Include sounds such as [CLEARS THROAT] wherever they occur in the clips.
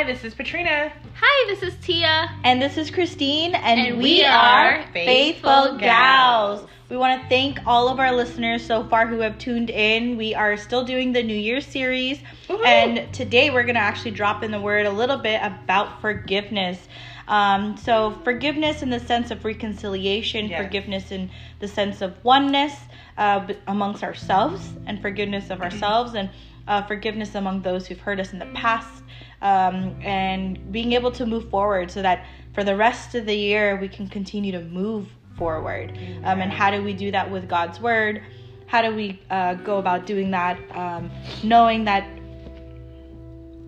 Hi, this is Patrina. Hi, this is Tia. And this is Christine, and, And we, we are are Faithful Faithful Gals. Gals. We want to thank all of our listeners so far who have tuned in. We are still doing the New Year's series, Woohoo. and today we're going to actually drop in the word a little bit about forgiveness. Um, so, forgiveness in the sense of reconciliation, Yes. forgiveness in the sense of oneness uh, amongst ourselves, and forgiveness Mm-hmm. of ourselves, and uh, forgiveness among those who've hurt us in the past, um, and being able to move forward so that for the rest of the year we can continue to move forward. Um, and how do we do that with God's word? How do we uh, go about doing that? Um, knowing that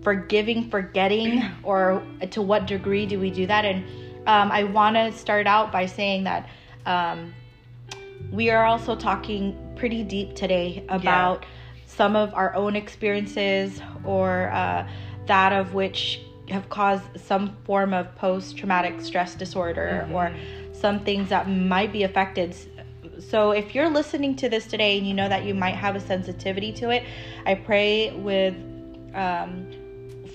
forgiving, forgetting, or to what degree do we do that? And um, I want to start out by saying that um, we are also talking pretty deep today about some of our own experiences or uh, that of which have caused some form of post traumatic stress disorder or some things that might be affected. So, if you're listening to this today and you know that you might have a sensitivity to it, I pray with um,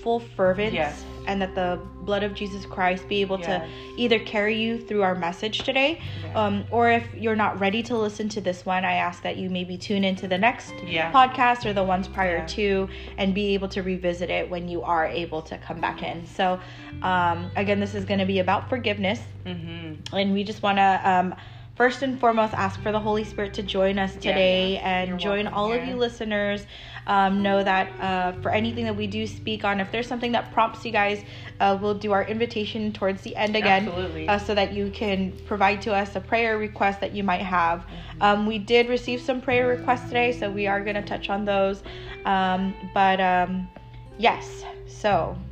full fervence Yes. and that the blood of Jesus Christ be able Yes. to either carry you through our message today, Yes. um, or if you're not ready to listen to this one, I ask that you maybe tune into the next Yeah. podcast or the ones prior Yeah. to and be able to revisit it when you are able to come back in. So, um, again, this is going to be about forgiveness, Mm-hmm. and we just want to. Um, First and foremost, ask for the Holy Spirit to join us today yeah. and You're join welcome all of you listeners. Um, know that uh, for anything that we do speak on, if there's something that prompts you guys, uh, we'll do our invitation towards the end again Absolutely. uh, so that you can provide to us a prayer request that you might have. Mm-hmm. Um, we did receive some prayer requests today, so we are going to touch on those. Um, but um, yes, so Yeah.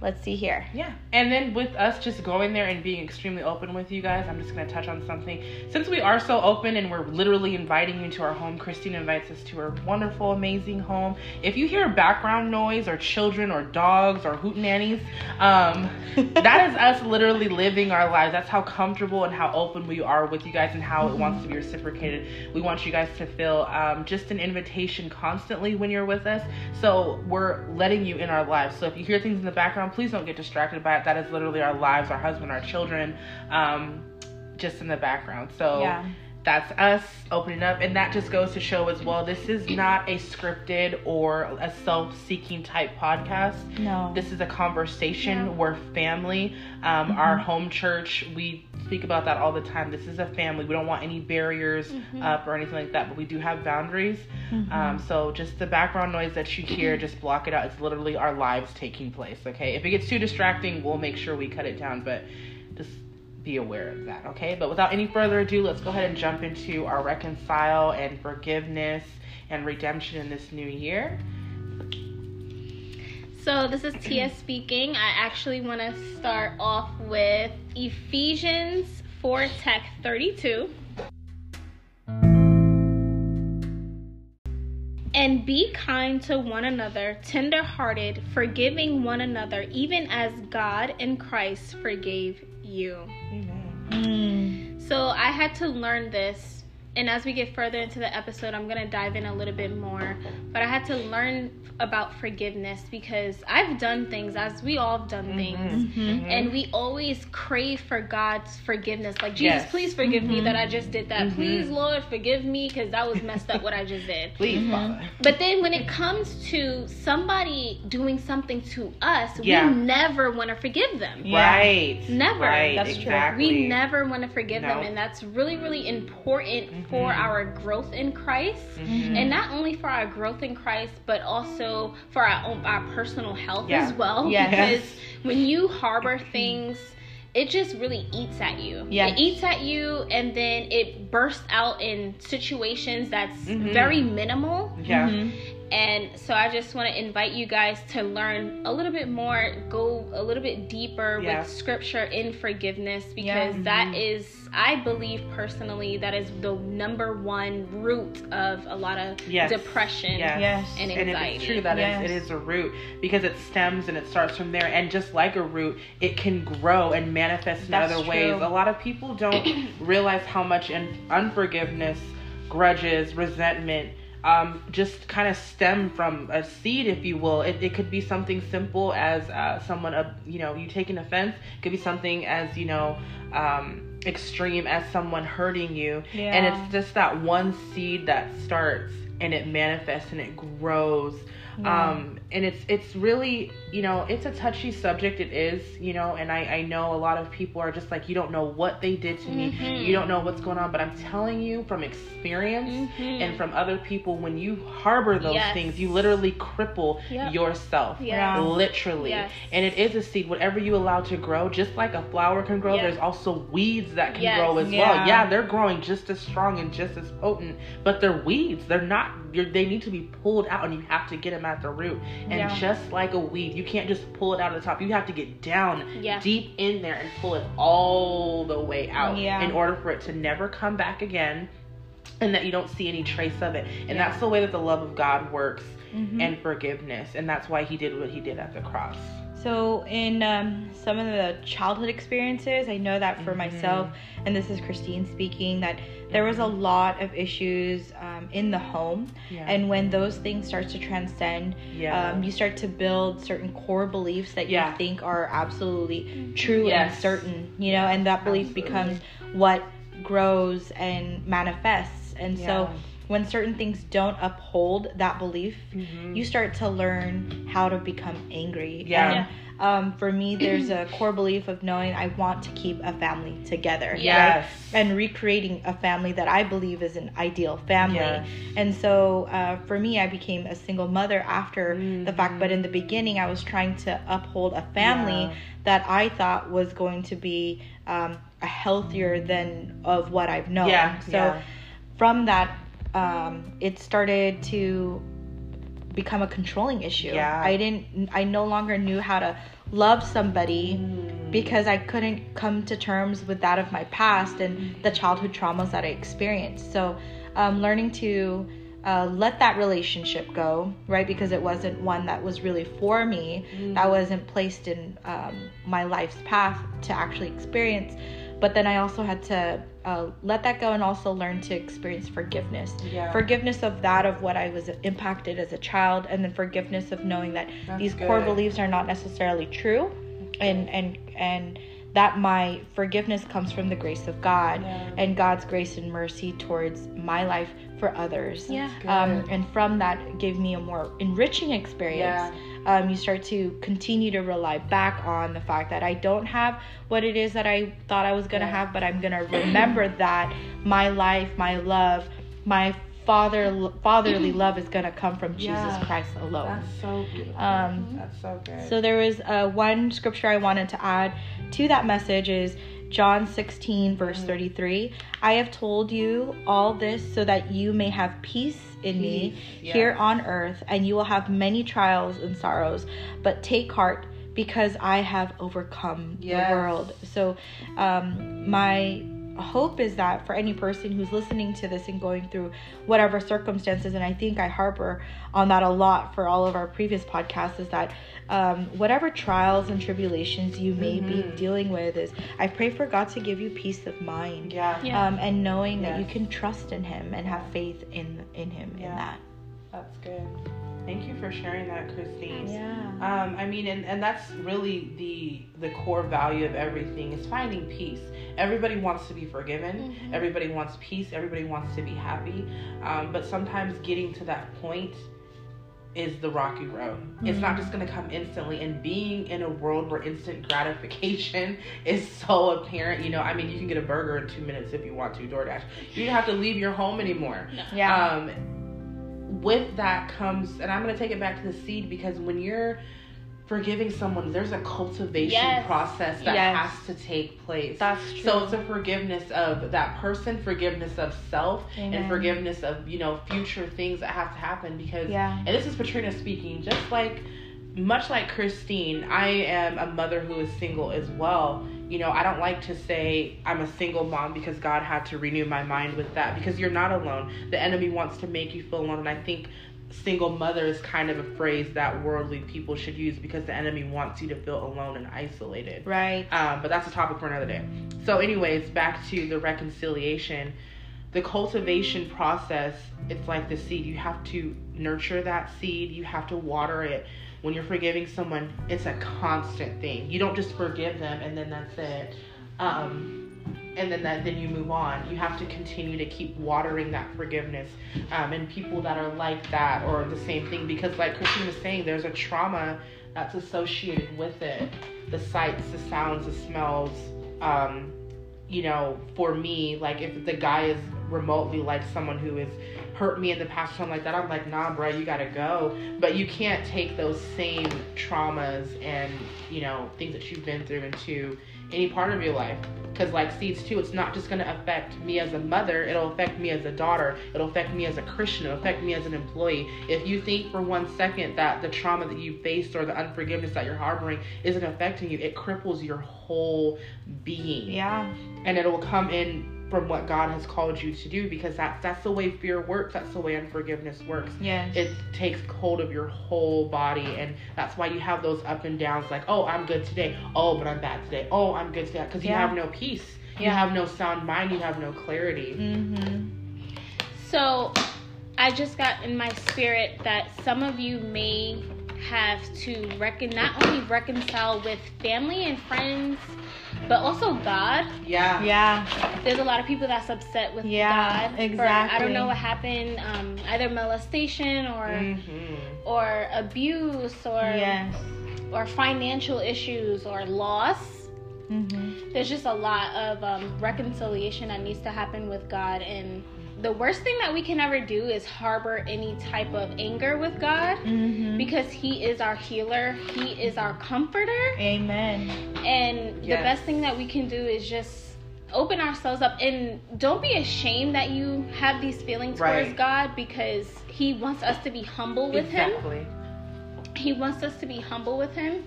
Let's see here. Yeah. And then with us just going there and being extremely open with you guys, I'm just going to touch on something. Since we are so open and we're literally inviting you into our home, Christine invites us to her wonderful, amazing home. If you hear background noise or children or dogs or hootenannies, um, [LAUGHS] that is us literally living our lives. That's how comfortable and how open we are with you guys and how it wants to be reciprocated. We want you guys to feel um, just an invitation constantly when you're with us. So we're letting you in our lives. So if you hear things in the background, please don't get distracted by it. That is literally our lives, our husband, our children, um, just in the background. So Yeah. That's us opening up. And that just goes to show as well this is not a scripted or a self-seeking type podcast. No. this is a conversation Yeah. we're family um, our home church we speak about that all the time. This is a family. We don't want any barriers up or anything like that but we do have boundaries. Um, so just the background noise that you hear just block it out. It's literally our lives taking place okay? If it gets too distracting we'll make sure we cut it down but just be aware of that, okay? But without any further ado, let's go ahead and jump into our reconcile and forgiveness and redemption in this new year. So, this is Tia speaking. I actually want to start off with Ephesians 4 Tech 32. And be kind to one another, tender-hearted, forgiving one another, even as God in Christ forgave you. Mm. So I had to learn this, and as we get further into the episode, I'm gonna dive in a little bit more. But I had to learn about forgiveness because I've done things, as we all have done things, Mhm. and we always crave for God's forgiveness. Like Jesus, Yes. please forgive me that I just did that. Mhm. Please, Lord, forgive me because that was messed up what I just did. [LAUGHS] Please, Mhm. Father. But then when it comes to somebody doing something to us, Yeah. we never want to forgive them. Yeah. Right. Never. Right. That's true. We never want to forgive them, and that's really, really important for Mhm. our growth in Christ, Mhm. and not only for our growth in Christ, but also for our own our personal health Yeah. as well. Yes. Because when you harbor things, it just really eats at you. Yes. It eats at you, and then it bursts out in situations that's Mhm. very minimal. Yeah. Mhm. And so I just want to invite you guys to learn a little bit more, go a little bit deeper Yeah. with scripture in forgiveness Yeah. because mm-hmm. that is, I believe personally, that is the number one root of a lot of Yes. depression Yes. and Yes. And anxiety. it is true that Yes. it is a root because it stems and it starts from there. And just like a root, it can grow and manifest in That's other true. ways. A lot of people don't [COUGHS] realize how much in unforgiveness, grudges, resentment, um, just kind of stem from a seed, if you will. It, it could be something simple as uh, someone, uh, you know, you taking offense. It could be something as, you know, um, extreme as someone hurting you. Yeah. And it's just that one seed that starts and it manifests and it grows. Yeah. Um, and it's it's really you know it's a touchy subject it is you know and I, I know a lot of people are just like you don't know what they did to me Mhm. you don't know what's going on but i'm telling you from experience Mhm. and from other people when you harbor those Yes. things you literally cripple Yep. yourself Yeah. literally Yes. and it is a seed whatever you allow to grow just like a flower can grow Yeah. there's also weeds that can Yes. grow as Yeah. well yeah they're growing just as strong and just as potent but they're weeds they're not you're, they need to be pulled out and you have to get them at the root and Yeah. just like a weed you can't just pull it out of the top you have to get down Yeah. deep in there and pull it all the way out Yeah. in order for it to never come back again and that you don't see any trace of it and that's the way that the love of god works Mhm. and forgiveness and that's why he did what he did at the cross So, in um, some of the childhood experiences, I know that for Mhm. myself, and this is Christine speaking, that there was a lot of issues um, in the home. yeah And when those things start to transcend, yeah um, you start to build certain core beliefs that Yeah. you think are absolutely true and certain, you know, and that belief Absolutely. becomes what grows and manifests. And so, Yeah. When certain things don't uphold that belief, Mhm. you start to learn how to become angry. Yeah. And, um, for me, there's a core belief of knowing I want to keep a family together. right? yes And recreating a family that I believe is an ideal family. Yes. And so uh, for me, I became a single mother after the fact. But in the beginning, I was trying to uphold a family Yeah. that I thought was going to be um, a healthier than of what I've known. yeah So yeah. from that, um, it started to become a controlling issue. Yeah. I didn't. I no longer knew how to love somebody Mm. because I couldn't come to terms with that of my past and the childhood traumas that I experienced. So, um, learning to uh, let that relationship go, right? Because it wasn't one that was really for me, that wasn't placed in um, my life's path to actually experience. But then I also had to uh, let that go and also learn to experience forgiveness. Yeah. Forgiveness of that of what I was impacted as a child, and then forgiveness of knowing that That's these core beliefs are not necessarily true and and and that my forgiveness comes from the grace of God Yeah. and God's grace and mercy towards my life for others. Yeah. Um, and from that gave me a more enriching experience. Um, you start to continue to rely back on the fact that I don't have what it is that I thought I was gonna Yeah. have, but I'm gonna remember that my life, my love, my father fatherly [CLEARS THROAT] love is gonna come from Jesus Yeah. Christ alone. That's so beautiful. Um, That's so good. so there was uh, one scripture I wanted to add to that message is John 16 verse Mm. 33. I have told you all this so that you may have peace in me yeah. here on earth and you will have many trials and sorrows, but take heart because I have overcome Yes. the world. So um, my hope is that for any person who's listening to this and going through whatever circumstances, and I think I harbor on that a lot for all of our previous podcasts, is that um, whatever trials and tribulations you may be Mhm. dealing with, is I pray for God to give you peace of mind. yeah. Yeah. Um, and knowing that you can trust in Him and have faith in in Him in that. That's good. Thank you for sharing that, Christine. Yeah. Um, I mean, and, and that's really the the core value of everything is finding peace. Everybody wants to be forgiven. Mhm. Everybody wants peace. Everybody wants to be happy. Um, but sometimes getting to that point is the rocky road. It's not just going to come instantly. And being in a world where instant gratification [LAUGHS] is so apparent, you know, I mean, you can get a burger in two minutes if you want to, DoorDash. You don't have to leave your home anymore Yeah. um, with that comes, and I'm going to take it back to the seed because when you're forgiving someone, there's a cultivation Yes. process that Yes. has to take place. That's true. So it's a forgiveness of that person, forgiveness of self, Amen. and forgiveness of you know future things that have to happen. Because Yeah. and this is Patrina speaking, just like much like Christine, I am a mother who is single as well. You know, I don't like to say I'm a single mom because God had to renew my mind with that because you're not alone. The enemy wants to make you feel alone, and I think single mother is kind of a phrase that worldly people should use because the enemy wants you to feel alone and isolated. right. Um, but that's a topic for another day. So, anyways, back to the reconciliation. the cultivation process, it's like the seed. You have to nurture that seed, you have to water it. When you're forgiving someone, it's a constant thing. You don't just forgive them and then that's it. Um, and then that, then you move on. You have to continue to keep watering that forgiveness, um, and people that are like that or the same thing. Because, like Christine was saying, there's a trauma that's associated with it. The sights, the sounds, the smells. Um, you know, for me, like if the guy is remotely like someone who has hurt me in the past, or something like that, I'm like, nah, bro, you gotta go. But you can't take those same traumas and you know things that you've been through into any part of your life. Because like seeds too, it's not just gonna affect me as a mother. It'll affect me as a daughter. It'll affect me as a Christian. It'll affect me as an employee. If you think for one second that the trauma that you faced or the unforgiveness that you're harboring isn't affecting you, it cripples your whole being. Yeah. And it'll come in from what God has called you to do because that's that's the way fear works. That's the way unforgiveness works. Yes. It takes hold of your whole body, and that's why you have those up and downs. Like, oh, I'm good today. Oh, but I'm bad today. Oh, I'm good today because you Yeah. have no peace. You have no sound mind. You have no clarity. Mm-hmm. So, I just got in my spirit that some of you may have to reckon not only reconcile with family and friends, but also God. Yeah. Yeah. There's a lot of people that's upset with Yeah, God. For, I don't know what happened, um, either molestation or hmm or abuse or Yes. or financial issues or loss. Mm-hmm. There's just a lot of um, reconciliation that needs to happen with God, and the worst thing that we can ever do is harbor any type of anger with God Mm-hmm. because He is our healer, He is our comforter, Amen. and Yes. the best thing that we can do is just open ourselves up and don't be ashamed that you have these feelings Right. towards God because He wants us to be humble with Him. Exactly. He wants us to be humble with him.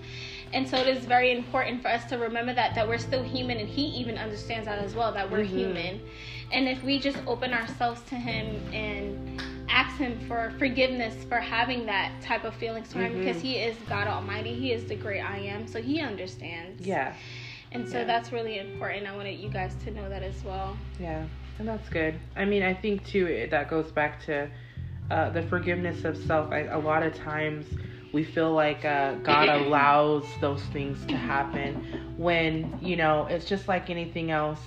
And so it is very important for us to remember that that we're still human and he even understands that as well that we're Mhm. human. And if we just open ourselves to him and ask him for forgiveness for having that type of feelings to him Mhm. because he is God Almighty, he is the great I am, so he understands. Yeah. And so Yeah. that's really important. I wanted you guys to know that as well. Yeah, and that's good. I mean, I think too it, that goes back to uh, the forgiveness of self. I, a lot of times we feel like uh, God [LAUGHS] allows those things to happen when you know it's just like anything else.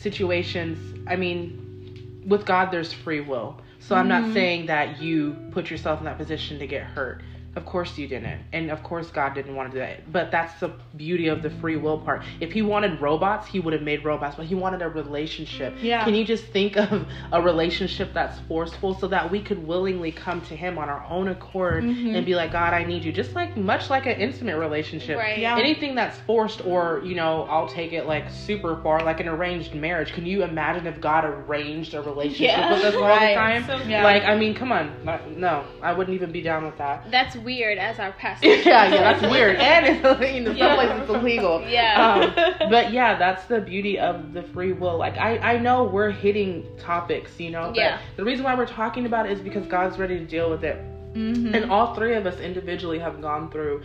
Situations. I mean, with God, there's free will. So I'm not mm-hmm. saying that you put yourself in that position to get hurt. Of course you didn't. And of course God didn't want to do that. But that's the beauty of the free will part. If he wanted robots, he would have made robots, but he wanted a relationship. Yeah. Can you just think of a relationship that's forceful so that we could willingly come to him on our own accord Mhm. and be like, God, I need you. Just like much like an intimate relationship. Right. Yeah. Anything that's forced or, you know, I'll take it like super far, like an arranged marriage. Can you imagine if God arranged a relationship Yeah. with us all Right. the time? So- Yeah. Like, I mean, come on. No, I wouldn't even be down with that. That's weird as our [LAUGHS] pastor. yeah, yeah, that's weird. [LAUGHS] And it's, [LAUGHS] in some Yeah. places it's illegal. Yeah. Um, but yeah, that's the beauty of the free will. Like I, I know we're hitting topics, you know, but Yeah. the reason why we're talking about it is because God's ready to deal with it. Mm-hmm. And all three of us individually have gone through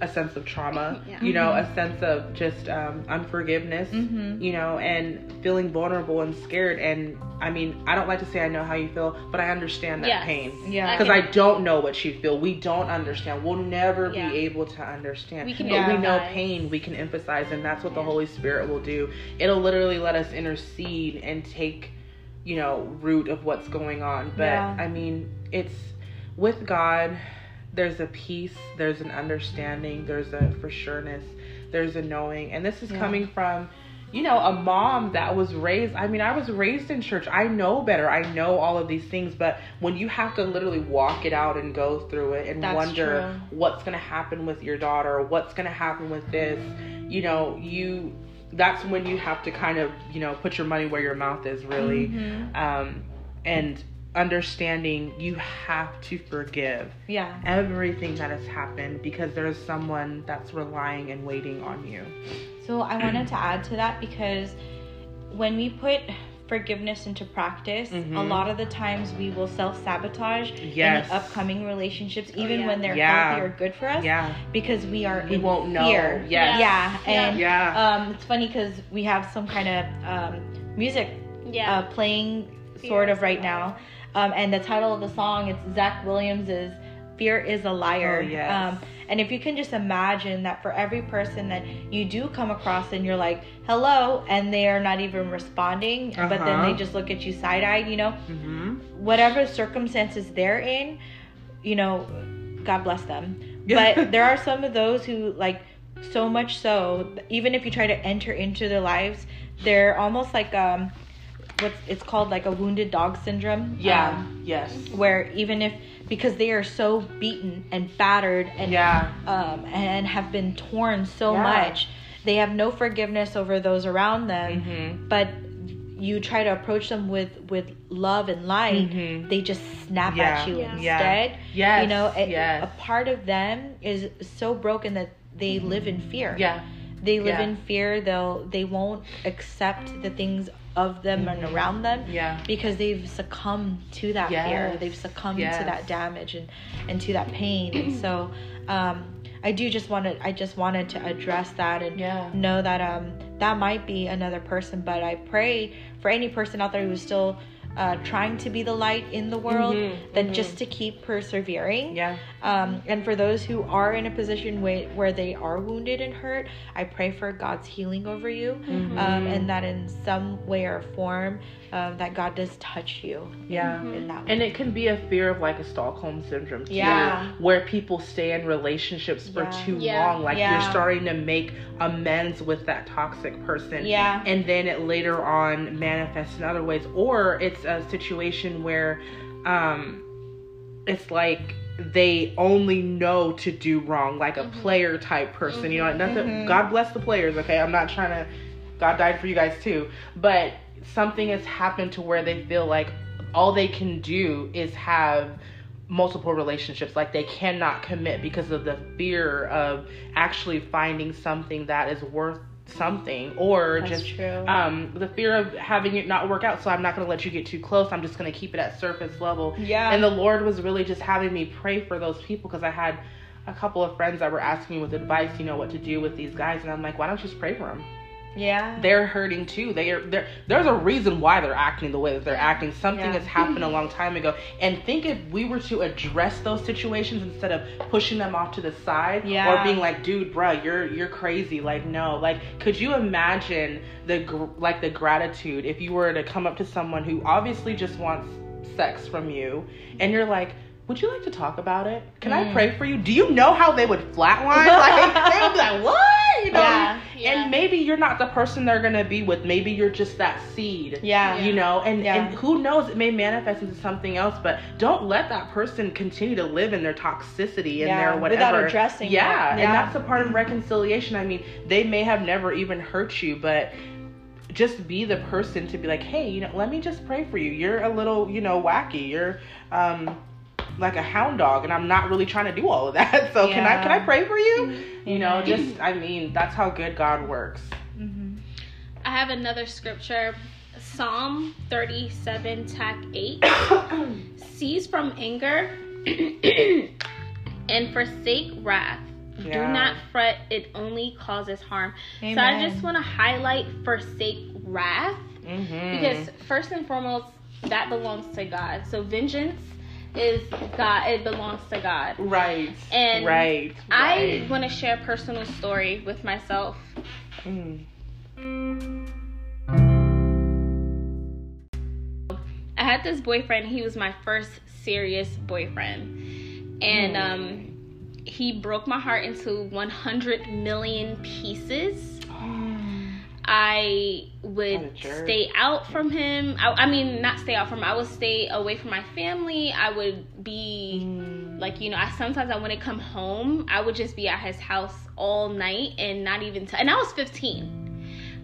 a sense of trauma, [LAUGHS] Yeah. you know, a sense of just um, unforgiveness, Mhm. you know, and feeling vulnerable and scared. And I mean, I don't like to say I know how you feel, but I understand that Yes. pain Yeah. because I don't know what you feel. We don't understand. We'll never Yeah. be able to understand. We can but we know pain. We can emphasize, and that's what the Holy Spirit will do. It'll literally let us intercede and take, you know, root of what's going on. But Yeah. I mean, it's with God. There's a peace. There's an understanding. There's a for sureness. There's a knowing, and this is Yeah. coming from you know, a mom that was raised, I mean, I was raised in church. I know better. I know all of these things, but when you have to literally walk it out and go through it and That's wonder true. what's going to happen with your daughter, what's going to happen with this, you know, you that's when you have to kind of, you know, put your money where your mouth is really. Mhm. Um and understanding you have to forgive Yeah. everything that has happened because there's someone that's relying and waiting on you. So I wanted to add to that because when we put forgiveness into practice, a Mhm. lot of the times we will self sabotage Yes. any upcoming relationships, even yeah. when they're Yeah. healthy or good for us, Yeah. because we are We in won't know. Yes. Yeah, Yeah. and Yeah. um, it's funny because we have some kind of um, music Yeah. uh, playing sort of right Liar. now, um, and the title of the song it's Zach Williams's "Fear Is a Liar." Oh, yes. um, and if you can just imagine that for every person that you do come across and you're like, "Hello," and they are not even responding, but then Uh-huh. they just look at you side-eyed, you know, Mm-hmm. whatever circumstances they're in, you know, God bless them. [LAUGHS] But there are some of those who like so much so even if you try to enter into their lives, they're almost like um what's it's called like a wounded dog syndrome. Yeah. um, yes. where even if because they are so beaten and battered and Yeah. um and have been torn so Yeah. much, they have no forgiveness over those around them Mm-hmm. but you try to approach them with with love and light Mhm. they just snap Yeah. at you Yeah. instead Yes. you know a, yes. a part of them is so broken that they live in fear yeah. they live Yeah. in fear they'll they won't accept the things of them and around them Yeah. because they've succumbed to that fear they've succumbed Yes. to that damage and and to that pain and so um i do just want to i just wanted to address that and Yeah. know that um that might be another person but i pray for any person out there who's still uh, trying to be the light in the world Mhm, that mhm. just to keep persevering Yeah. Um, and for those who are in a position where, where they are wounded and hurt, I pray for God's healing over you, Mm-hmm. um, and that in some way or form, um, that God does touch you. Yeah. In that And it can be a fear of like a Stockholm syndrome too, Yeah. where people stay in relationships for Yeah. too Yeah. long. Like Yeah. you're starting to make amends with that toxic person, Yeah. and then it later on manifests in other ways, or it's a situation where, um, it's like they only know to do wrong, like a player type person. You know, nothing. Mhm. God bless the players. Okay, I'm not trying to. God died for you guys too, but something has happened to where they feel like all they can do is have multiple relationships like they cannot commit because of the fear of actually finding something that is worth something or That's just true. um the fear of having it not work out so i'm not going to let you get too close i'm just going to keep it at surface level Yeah. and the lord was really just having me pray for those people because i had a couple of friends that were asking me with advice you know what to do with these guys and i'm like why don't you just pray for them yeah. they're hurting too. They are there. There's a reason why they're acting the way that they're acting. Something Yeah. has happened a long time ago. And think if we were to address those situations instead of pushing them off to the side Yeah. or being like, "Dude, bruh, you're you're crazy." Like, no. Like, could you imagine the gr- like the gratitude if you were to come up to someone who obviously just wants sex from you, and you're like. Would you like to talk about it? Can I Mm. pray for you? Do you know how they would flatline? Like they would be like, [LAUGHS] "What?" You know? Yeah. Yeah. And maybe you're not the person they're gonna be with. Maybe you're just that seed. Yeah. You know, and, Yeah. and who knows, it may manifest into something else, but don't let that person continue to live in their toxicity and their whatever. without addressing Yeah, and that's a part of reconciliation. I mean, they may have never even hurt you, but just be the person to be like, hey, you know, let me just pray for you. You're a little, you know, wacky. You're um like a hound dog and I'm not really trying to do all of that. [LAUGHS] So can I can I pray for you? You know, just I mean, that's how good God works. Mhm. I have another scripture, Psalm 37, tack 8. [COUGHS] Cease from anger [COUGHS] and forsake wrath. Do not fret, it only causes harm. So I just want to highlight forsake wrath Mm-hmm. because first and foremost, that belongs to God. So vengeance is God, it belongs to God. right, And right, I right. want to share a personal story with myself. Mm. I had this boyfriend. He was my first serious boyfriend, and Mm. um, he broke my heart into 100 million pieces. I would What a jerk. stay out from him. I, I mean, not stay out from him. I would stay away from my family. I would be Mm. like, you know, I sometimes I wouldn't come home. I would just be at his house all night and not even tell. And I was 15.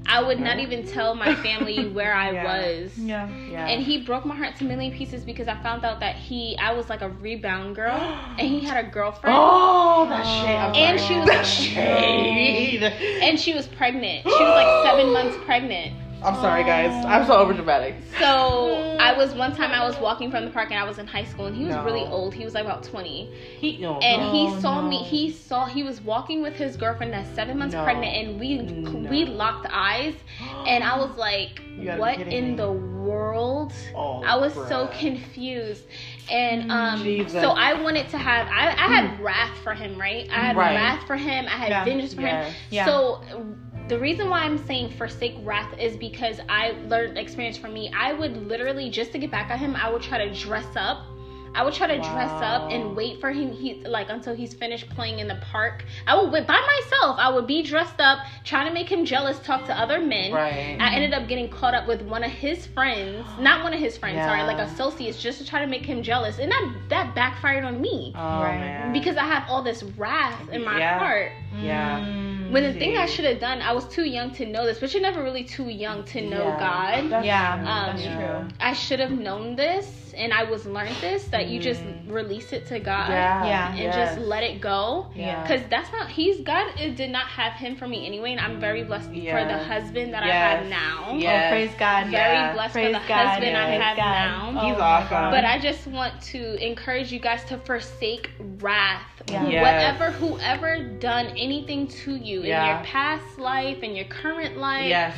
I would not even tell my family [LAUGHS] where I Yeah. was. Yeah. Yeah. And he broke my heart to a million pieces because I found out that he, I was like a rebound girl, [GASPS] and he had a girlfriend, oh, that shade. I'm And sorry. she was that like, shade. and she was pregnant. She was like seven months pregnant. I'm sorry, guys. I'm so overdramatic. So I was one time I was walking from the park and I was in high school and he was No. really old. He was like about 20. He, no. and Oh, he saw me he saw he was walking with his girlfriend that's seven months No. pregnant and we No. we locked eyes and i was like [GASPS] You gotta be what in me. the world Oh, i was so confused and um Jesus. so i wanted to have i, I had wrath for him right i had Right. wrath for him i had Yeah. vengeance for him Yeah. so the reason why I'm saying forsake wrath is because I learned experience from me. I would literally just to get back at him, I would try to dress up. I would try to dress up and wait for him he like until he's finished playing in the park. I would wait by myself. I would be dressed up, trying to make him jealous, talk to other men. Right. I ended up getting caught up with one of his friends, not one of his friends, sorry, Yeah. like associates, just to try to make him jealous, and that that backfired on me Oh, Right. man. because I have all this wrath in my Yeah. heart. Yeah. Mm. When the thing I should have done, I was too young to know this, but you're never really too young to know Yeah. God. That's Yeah, true. that's Um, true. I should have known this, and I was learned this that you just release it to God Mm. Yeah. Yeah. and yes. just let it go. Yeah. Cause that's not he's God it did not have him for me anyway, and I'm very blessed for the husband that I have now. Yes. Oh, praise God. Very Yeah. blessed Praise for the God. husband I have God. now. He's Oh awesome. But I just want to encourage you guys to forsake wrath. Yeah. Yes. Whatever, whoever done anything to you in your past life, in your current life, Yes.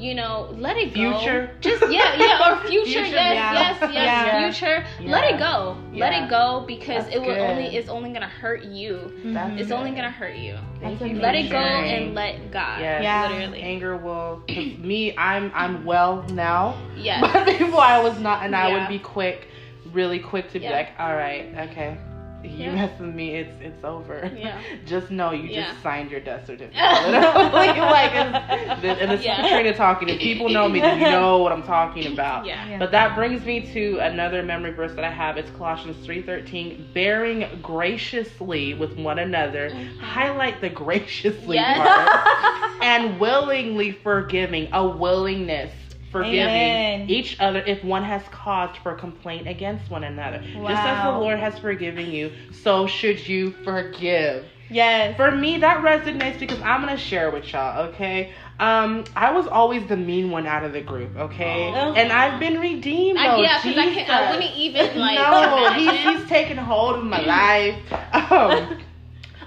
you know, let it go. Future. Just yeah, yeah, or [LAUGHS] future, Future, yes, yeah. yes, yes, Yeah. future. Let it go. Let it go because That's it will good. only it's only gonna hurt you. That's It's good. only gonna hurt you. That's Let it go and let God. Yes. Yeah. Literally. Anger will [CLEARS THROAT] me, I'm I'm well now. Yes. [LAUGHS] But before I was not, and I would be quick, really quick to be Yeah. like, all right, okay. You Yeah. mess with me, it's it's over. Yeah. [LAUGHS] just know you Yeah. just signed your death certificate. [LAUGHS] like, like it's, and it's Yeah. Patrina talking. If people know me, then you [LAUGHS] know what I'm talking about. Yeah. Yeah. But that brings me to another memory verse that I have. It's Colossians 3:13, bearing graciously with one another. Mm-hmm. Highlight the graciously Yes. part. and willingly forgiving, a willingness forgiving Amen. each other if one has caused for complaint against one another. Just as the Lord has forgiven you, so should you forgive. Yes. For me, that resonates because I'm gonna share with y'all, okay? Um, I was always the mean one out of the group, okay? Oh. And I've been redeemed. I, though, yeah, because I can't. I Jesus. wouldn't even like. [LAUGHS] no, he's, he's taken hold of my life. Um, [LAUGHS]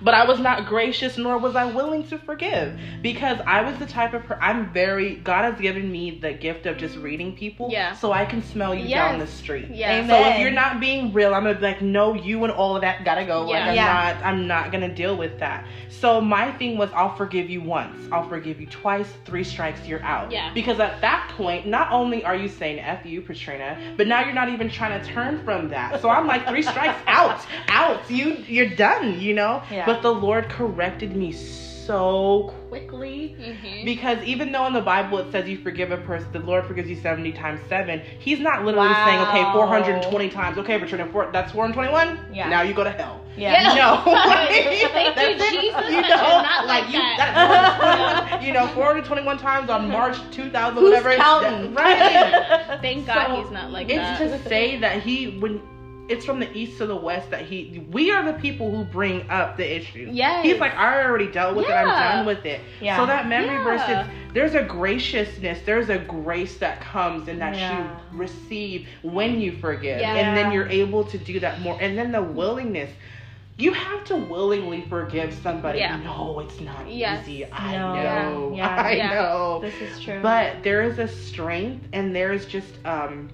but I was not gracious, nor was I willing to forgive because I was the type of per- I'm very. God has given me the gift of just reading people, Yeah. so I can smell you Yes. down the street. Yes. So if you're not being real, I'm gonna be like, no, you and all of that gotta go. Like Yeah. I'm Yeah. not, I'm not gonna deal with that. So my thing was, I'll forgive you once, I'll forgive you twice, three strikes, you're out. Yeah. Because at that point, not only are you saying "f you, Patrina," but now you're not even trying to turn from that. So I'm like, three strikes, out, out. You, you're done. You know. Yeah. But the Lord corrected me so quickly. Mhm. Because even though in the Bible it says you forgive a person, the Lord forgives you 70 times 7, He's not literally Wow. saying, okay, 420 times, okay, Patrina, four, that's 421? Yeah. Now you go to hell. Yeah. No. [LAUGHS] Thank you, it. Jesus, You but know, not like you, that. that's 421, you know, 421 times on March 2000, Who's whatever. counting? Right. [LAUGHS] Thank God So, he's not like it's that. to say that he when it's from the east to the west that he we are the people who bring up the issue. Yeah. He's like, I already dealt with it, I'm done with it. Yeah. So that memory verse Yeah. is there's a graciousness, there's a grace that comes and that Yeah. you receive when you forgive. Yeah. And then you're able to do that more. And then the willingness. You have to willingly forgive somebody. Yeah. No, it's not Yes. easy. I No. know. Yeah. [LAUGHS] I Yeah. know. This is true. But there is a strength and there's just um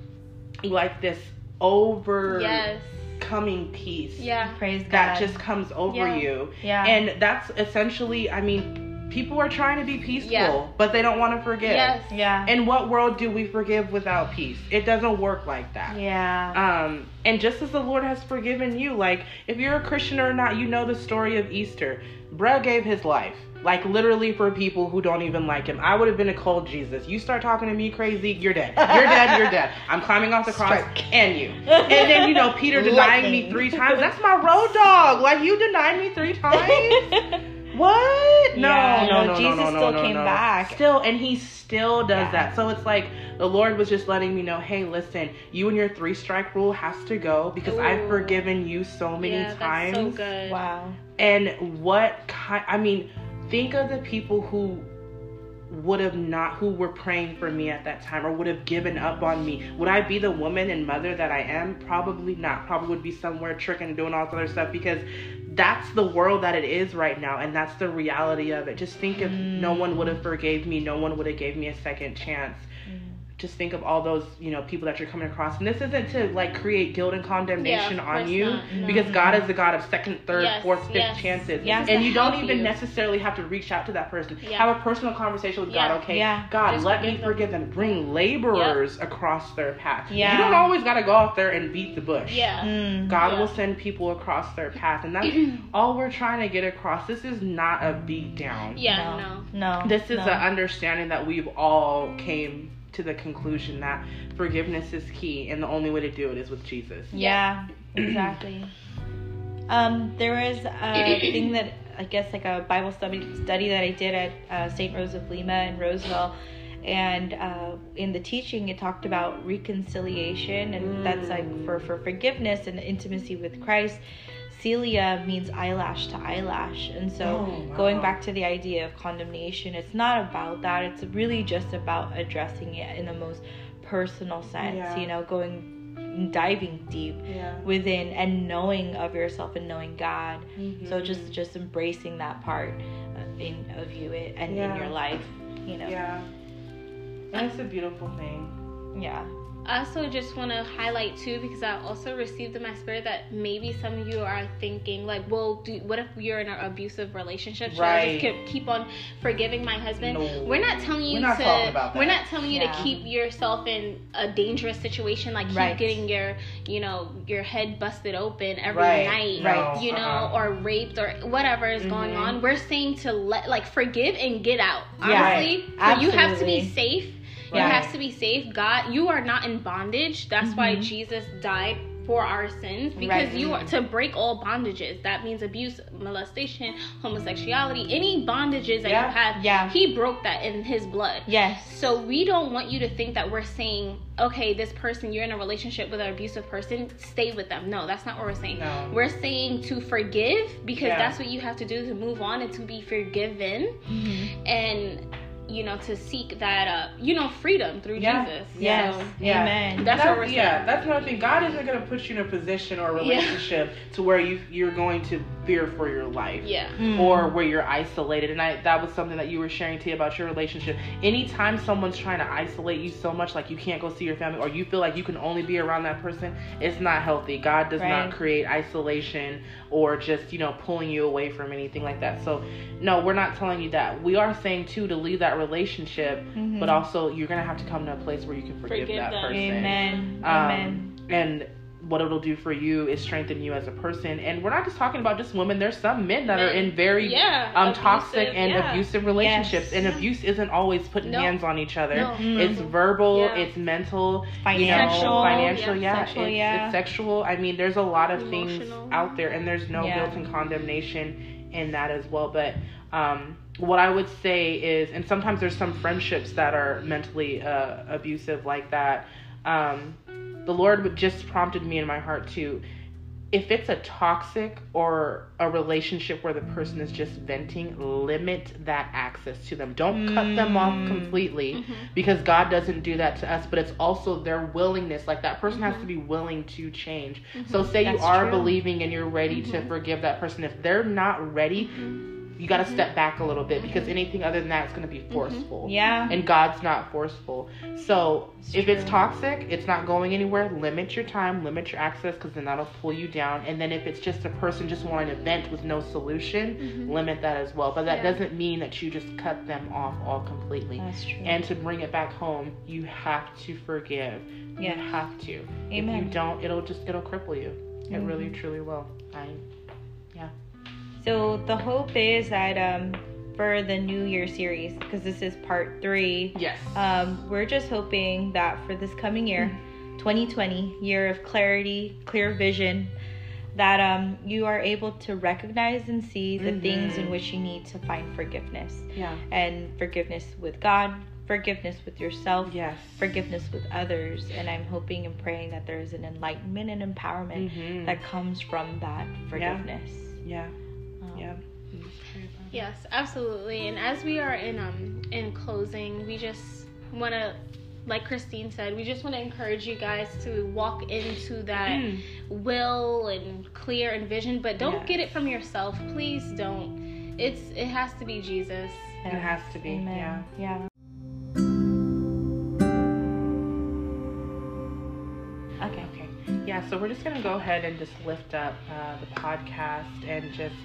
like this overcoming yes. peace Yeah. praise God. that just comes over Yeah. you. yeah. And that's essentially I mean, people are trying to be peaceful, Yeah. but they don't want to forgive. Yes. yeah. In what world do we forgive without peace? It doesn't work like that. yeah. Um, and just as the Lord has forgiven you, like if you're a Christian or not, you know the story of Easter. Bruh gave his life, like literally for people who don't even like him. I would have been a cold Jesus. You start talking to me crazy, you're dead. You're dead. You're dead. I'm climbing off the cross, Strike. and you. And then you know Peter [LAUGHS] denying me three times. That's my road dog. Like you denied me three times. [LAUGHS] What? No, Yeah, no, no, no, Jesus no, no, still no, came no. back. Still, and he still does Yeah. that. So it's like the Lord was just letting me know, hey, listen, you and your three strike rule has to go because I've Ooh. forgiven you so many yeah, times. That's so good. wow. And what kind? I mean, think of the people who would have not who were praying for me at that time or would have given up on me. Would i be the woman and mother that i am? Probably not. Probably would be somewhere tricking and doing all this other stuff because that's the world that it is right now and that's the reality of it. Just think if no mm. one would have forgave me no one would have gave me a second chance just think of all those you know people that you're coming across and this isn't to like create guilt and condemnation Yeah, on you not, no. because god is the god of second third Yes, fourth fifth yes. chances Yes. and you don't even you. necessarily have to reach out to that person Yeah. have a personal conversation with Yeah. god okay Yeah. god Just let me forgive them. forgive them bring laborers across their path Yeah. you don't always got to go out there and beat the bush Yeah. Mm. God Yeah. will send people across their path, and that's [CLEARS THROAT] all we're trying to get across. This is not a beat down. Yeah, no. No. This is no. an understanding that we've all came to the conclusion that forgiveness is key, and the only way to do it is with Jesus. Yeah, exactly. Um, there was a thing that I guess like a Bible study study that I did at uh, St. Rose of Lima in Roseville, and uh, in the teaching it talked about reconciliation, and that's like for for forgiveness and intimacy with Christ. Cilia means eyelash to eyelash, and so Oh, wow. going back to the idea of condemnation, it's not about that. It's really just about addressing it in the most personal sense. Yeah. You know, going diving deep Yeah. within and knowing of yourself and knowing God. Mm-hmm. So just just embracing that part uh, in of you it, and in your life, you know. Yeah. And it's a beautiful thing. Yeah. I also just want to highlight too because I also received in my spirit that maybe some of you are thinking like, well, do, what if you're in an abusive relationship? Should I Right. just keep, keep on forgiving my husband? No. We're not telling you We're not to. talking about We're not telling you Yeah. to keep yourself in a dangerous situation, like keep Right. getting your, you know, your head busted open every Right. night, Right. you know, uh-uh. or raped or whatever is going Mhm. on. We're saying to let like forgive and get out. Yeah. Honestly, so you have to be Absolutely. Safe. You Right. have to be safe. God, you are not in bondage. That's why Mhm. Jesus died for our sins because Right. you are to break all bondages. That means abuse, molestation, homosexuality, any bondages that Yeah. you have. Yeah. He broke that in his blood. Yes. So we don't want you to think that we're saying, okay, this person, you're in a relationship with an abusive person, stay with them. No, that's not what we're saying. No. We're saying to forgive because Yeah. that's what you have to do to move on and to be forgiven Mm-hmm. and you know to seek that uh you know freedom through Yeah. Jesus. Yes. So, Yeah. Amen. That's what we're saying. yeah, that's another thing. God isn't going to put you in a position or a Yeah. relationship to where you you're going to fear for your life. yeah. Mm. or where you're isolated and i that was something that you were sharing to you about your relationship anytime someone's trying to isolate you so much like you can't go see your family or you feel like you can only be around that person it's not healthy god does Right. not create isolation or just you know pulling you away from anything like that so no we're not telling you that we are saying too to leave that relationship Mhm. but also you're gonna have to come to a place where you can forgive, Forgive that them. person Amen. um, Amen. and what it'll do for you is strengthen you as a person. And we're not just talking about just women. There's some men that are in very Yeah, um, abusive, toxic and yeah. abusive relationships. Yes. And abuse isn't always putting No. hands on each other. No. Mm. It's verbal. Yeah. It's mental. Financial. You know, financial. Yeah, Yeah. sexual, it's, yeah. it's sexual. I mean, there's a lot of things out there, and there's no Yeah. guilt and condemnation in that as well. But um, what I would say is, and sometimes there's some friendships that are mentally uh, abusive like that. Um, the Lord would just prompted me in my heart to, if it's a toxic or a relationship where the person is just venting, limit that access to them. Don't cut them off Mm. completely Mhm. because God doesn't do that to us, but it's also their willingness. Like that person has to be willing to change. So say That's you are true. believing and you're ready to Mhm. forgive that person. If they're not ready, you got to mm-hmm. step back a little bit because anything other than that is going to be mm-hmm. forceful. Yeah. And God's not forceful. So It's if it's toxic, it's not going anywhere. Limit your time, limit your access, because then that'll pull you down. And then if it's just a person just wanting to vent with no solution, Mhm. limit that as well. But that Yeah. doesn't mean that you just cut them off all completely. That's true. And to bring it back home, you have to forgive. Yeah. You have to. If you don't, it'll just it'll cripple you. It really mm-hmm. truly will. I So the hope is that um, for the New Year series, because this is part three, yes. um, we're just hoping that for this coming year, 2020, year of clarity, clear vision, that um, you are able to recognize and see the things in which you need to find forgiveness, yeah. and forgiveness with God, forgiveness with yourself, Yes. forgiveness with others, and I'm hoping and praying that there is an enlightenment and empowerment Mhm. that comes from that forgiveness. Yeah. Um, Yeah. Let's pray about Yes, absolutely. And as we are in um in closing, we just want to like Christine said, we just want to encourage you guys to walk into that Mm. will and clear and vision, but don't Yes. get it from yourself. Please don't. It's it has to be Jesus. It has to be, Amen. yeah. Yeah. Okay. Okay. Yeah, so we're just going to go ahead and just lift up uh, the podcast and just,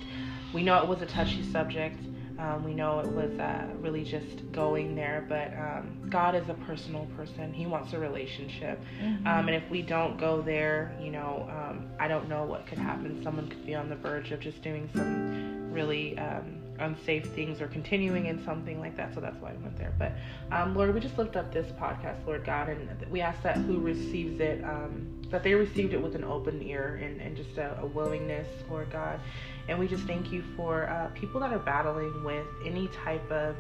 we know it was a touchy subject. Um, we know it was uh, really just going there, but um, God is a personal person. He wants a relationship. Mm-hmm. Um, and if we don't go there, you know, um, I don't know what could happen. Someone could be on the verge of just doing some really um, unsafe things or continuing in something like that. So that's why I went there. But um, Lord, we just lift up this podcast, Lord God, and we ask that who receives it, um, that they received it with an open ear and, and just a, a willingness, Lord God. And we just thank you for uh, people that are battling with any type of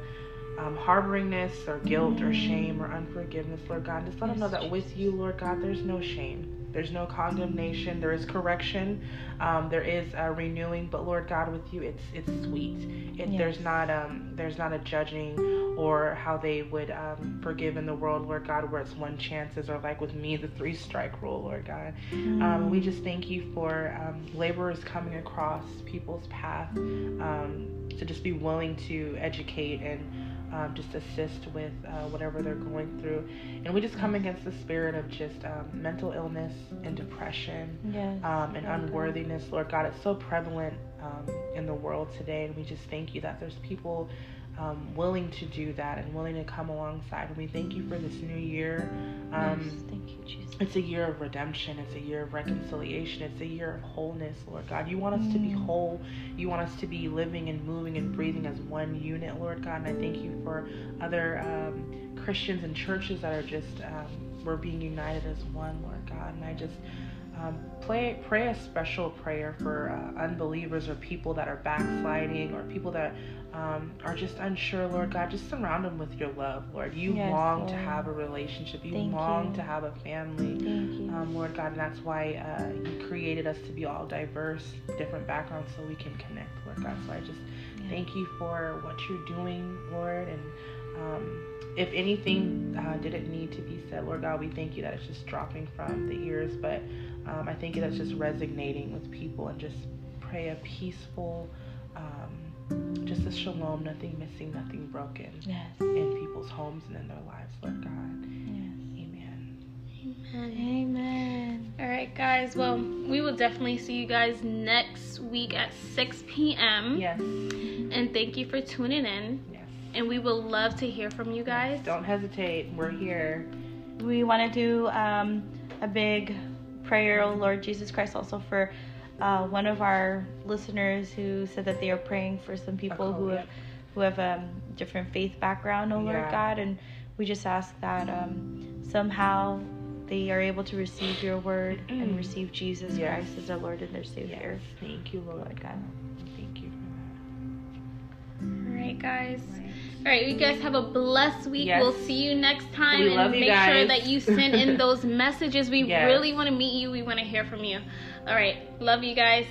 um, harboringness or guilt or shame or unforgiveness, Lord God. Just let them know that with you, Lord God, there's no shame. There's no condemnation. There is correction. Um, there is a renewing. But Lord God, with you, it's it's sweet. It, Yes. There's not um there's not a judging or how they would um, forgive in the world, Lord God, where it's one chances or like with me, the three strike rule, Lord God. Um, we just thank you for um, laborers coming across people's path um, to just be willing to educate and um, just assist with uh, whatever they're going through. And we just come against the spirit of just um, mental illness and depression Yes. um, and unworthiness, Lord God. It's so prevalent um, in the world today, and we just thank you that there's people um, willing to do that and willing to come alongside. And we thank you for this new year. Um, yes. Thank you, Jesus. it's a year of redemption. It's a year of reconciliation. It's a year of wholeness, Lord God. You want us to be Mm. whole. You want us to be living and moving and breathing as one unit, Lord God. And I thank you for other um, Christians and churches that are just, um, we're being united as one, Lord God. And I just um, pray, pray a special prayer for uh, unbelievers or people that are backsliding or people that um, are just unsure, Lord God. Just surround them with your love, Lord. You Yes, long to have a relationship. You Thank long you. to have a family um, Lord God, and that's why uh, you created us to be all diverse, different backgrounds, so we can connect, Lord God. So I just Yeah. thank you for what you're doing, Lord, and um, if anything uh, didn't need to be said, Lord God, we thank you that it's just dropping from the ears, but um, I thank you that's just resonating with people and just pray a peaceful, um, just a shalom, nothing missing, nothing broken yes. in people's homes and in their lives, Lord God. Yes. Amen. Amen. Amen. All right, guys. Well, we will definitely see you guys next week at 6 p.m. Yes. And thank you for tuning in. Yes. And we will love to hear from you guys. Don't hesitate. We're here. We want to do um, a big prayer, oh Lord Jesus Christ, also for uh, one of our listeners who said that they are praying for some people who have who have um, different faith background, oh Lord Yeah. God, and we just ask that um, somehow they are able to receive your word and Mm. receive Jesus Yes. Christ as their Lord and their Savior. Yes. Thank you, Lord. Lord God. Thank you for that. All right, guys. All right, you guys have a blessed week. Yes. We'll see you next time. We and make sure that you send in [LAUGHS] those messages. We Yes. really want to meet you. We want to hear from you. All right. Love you guys.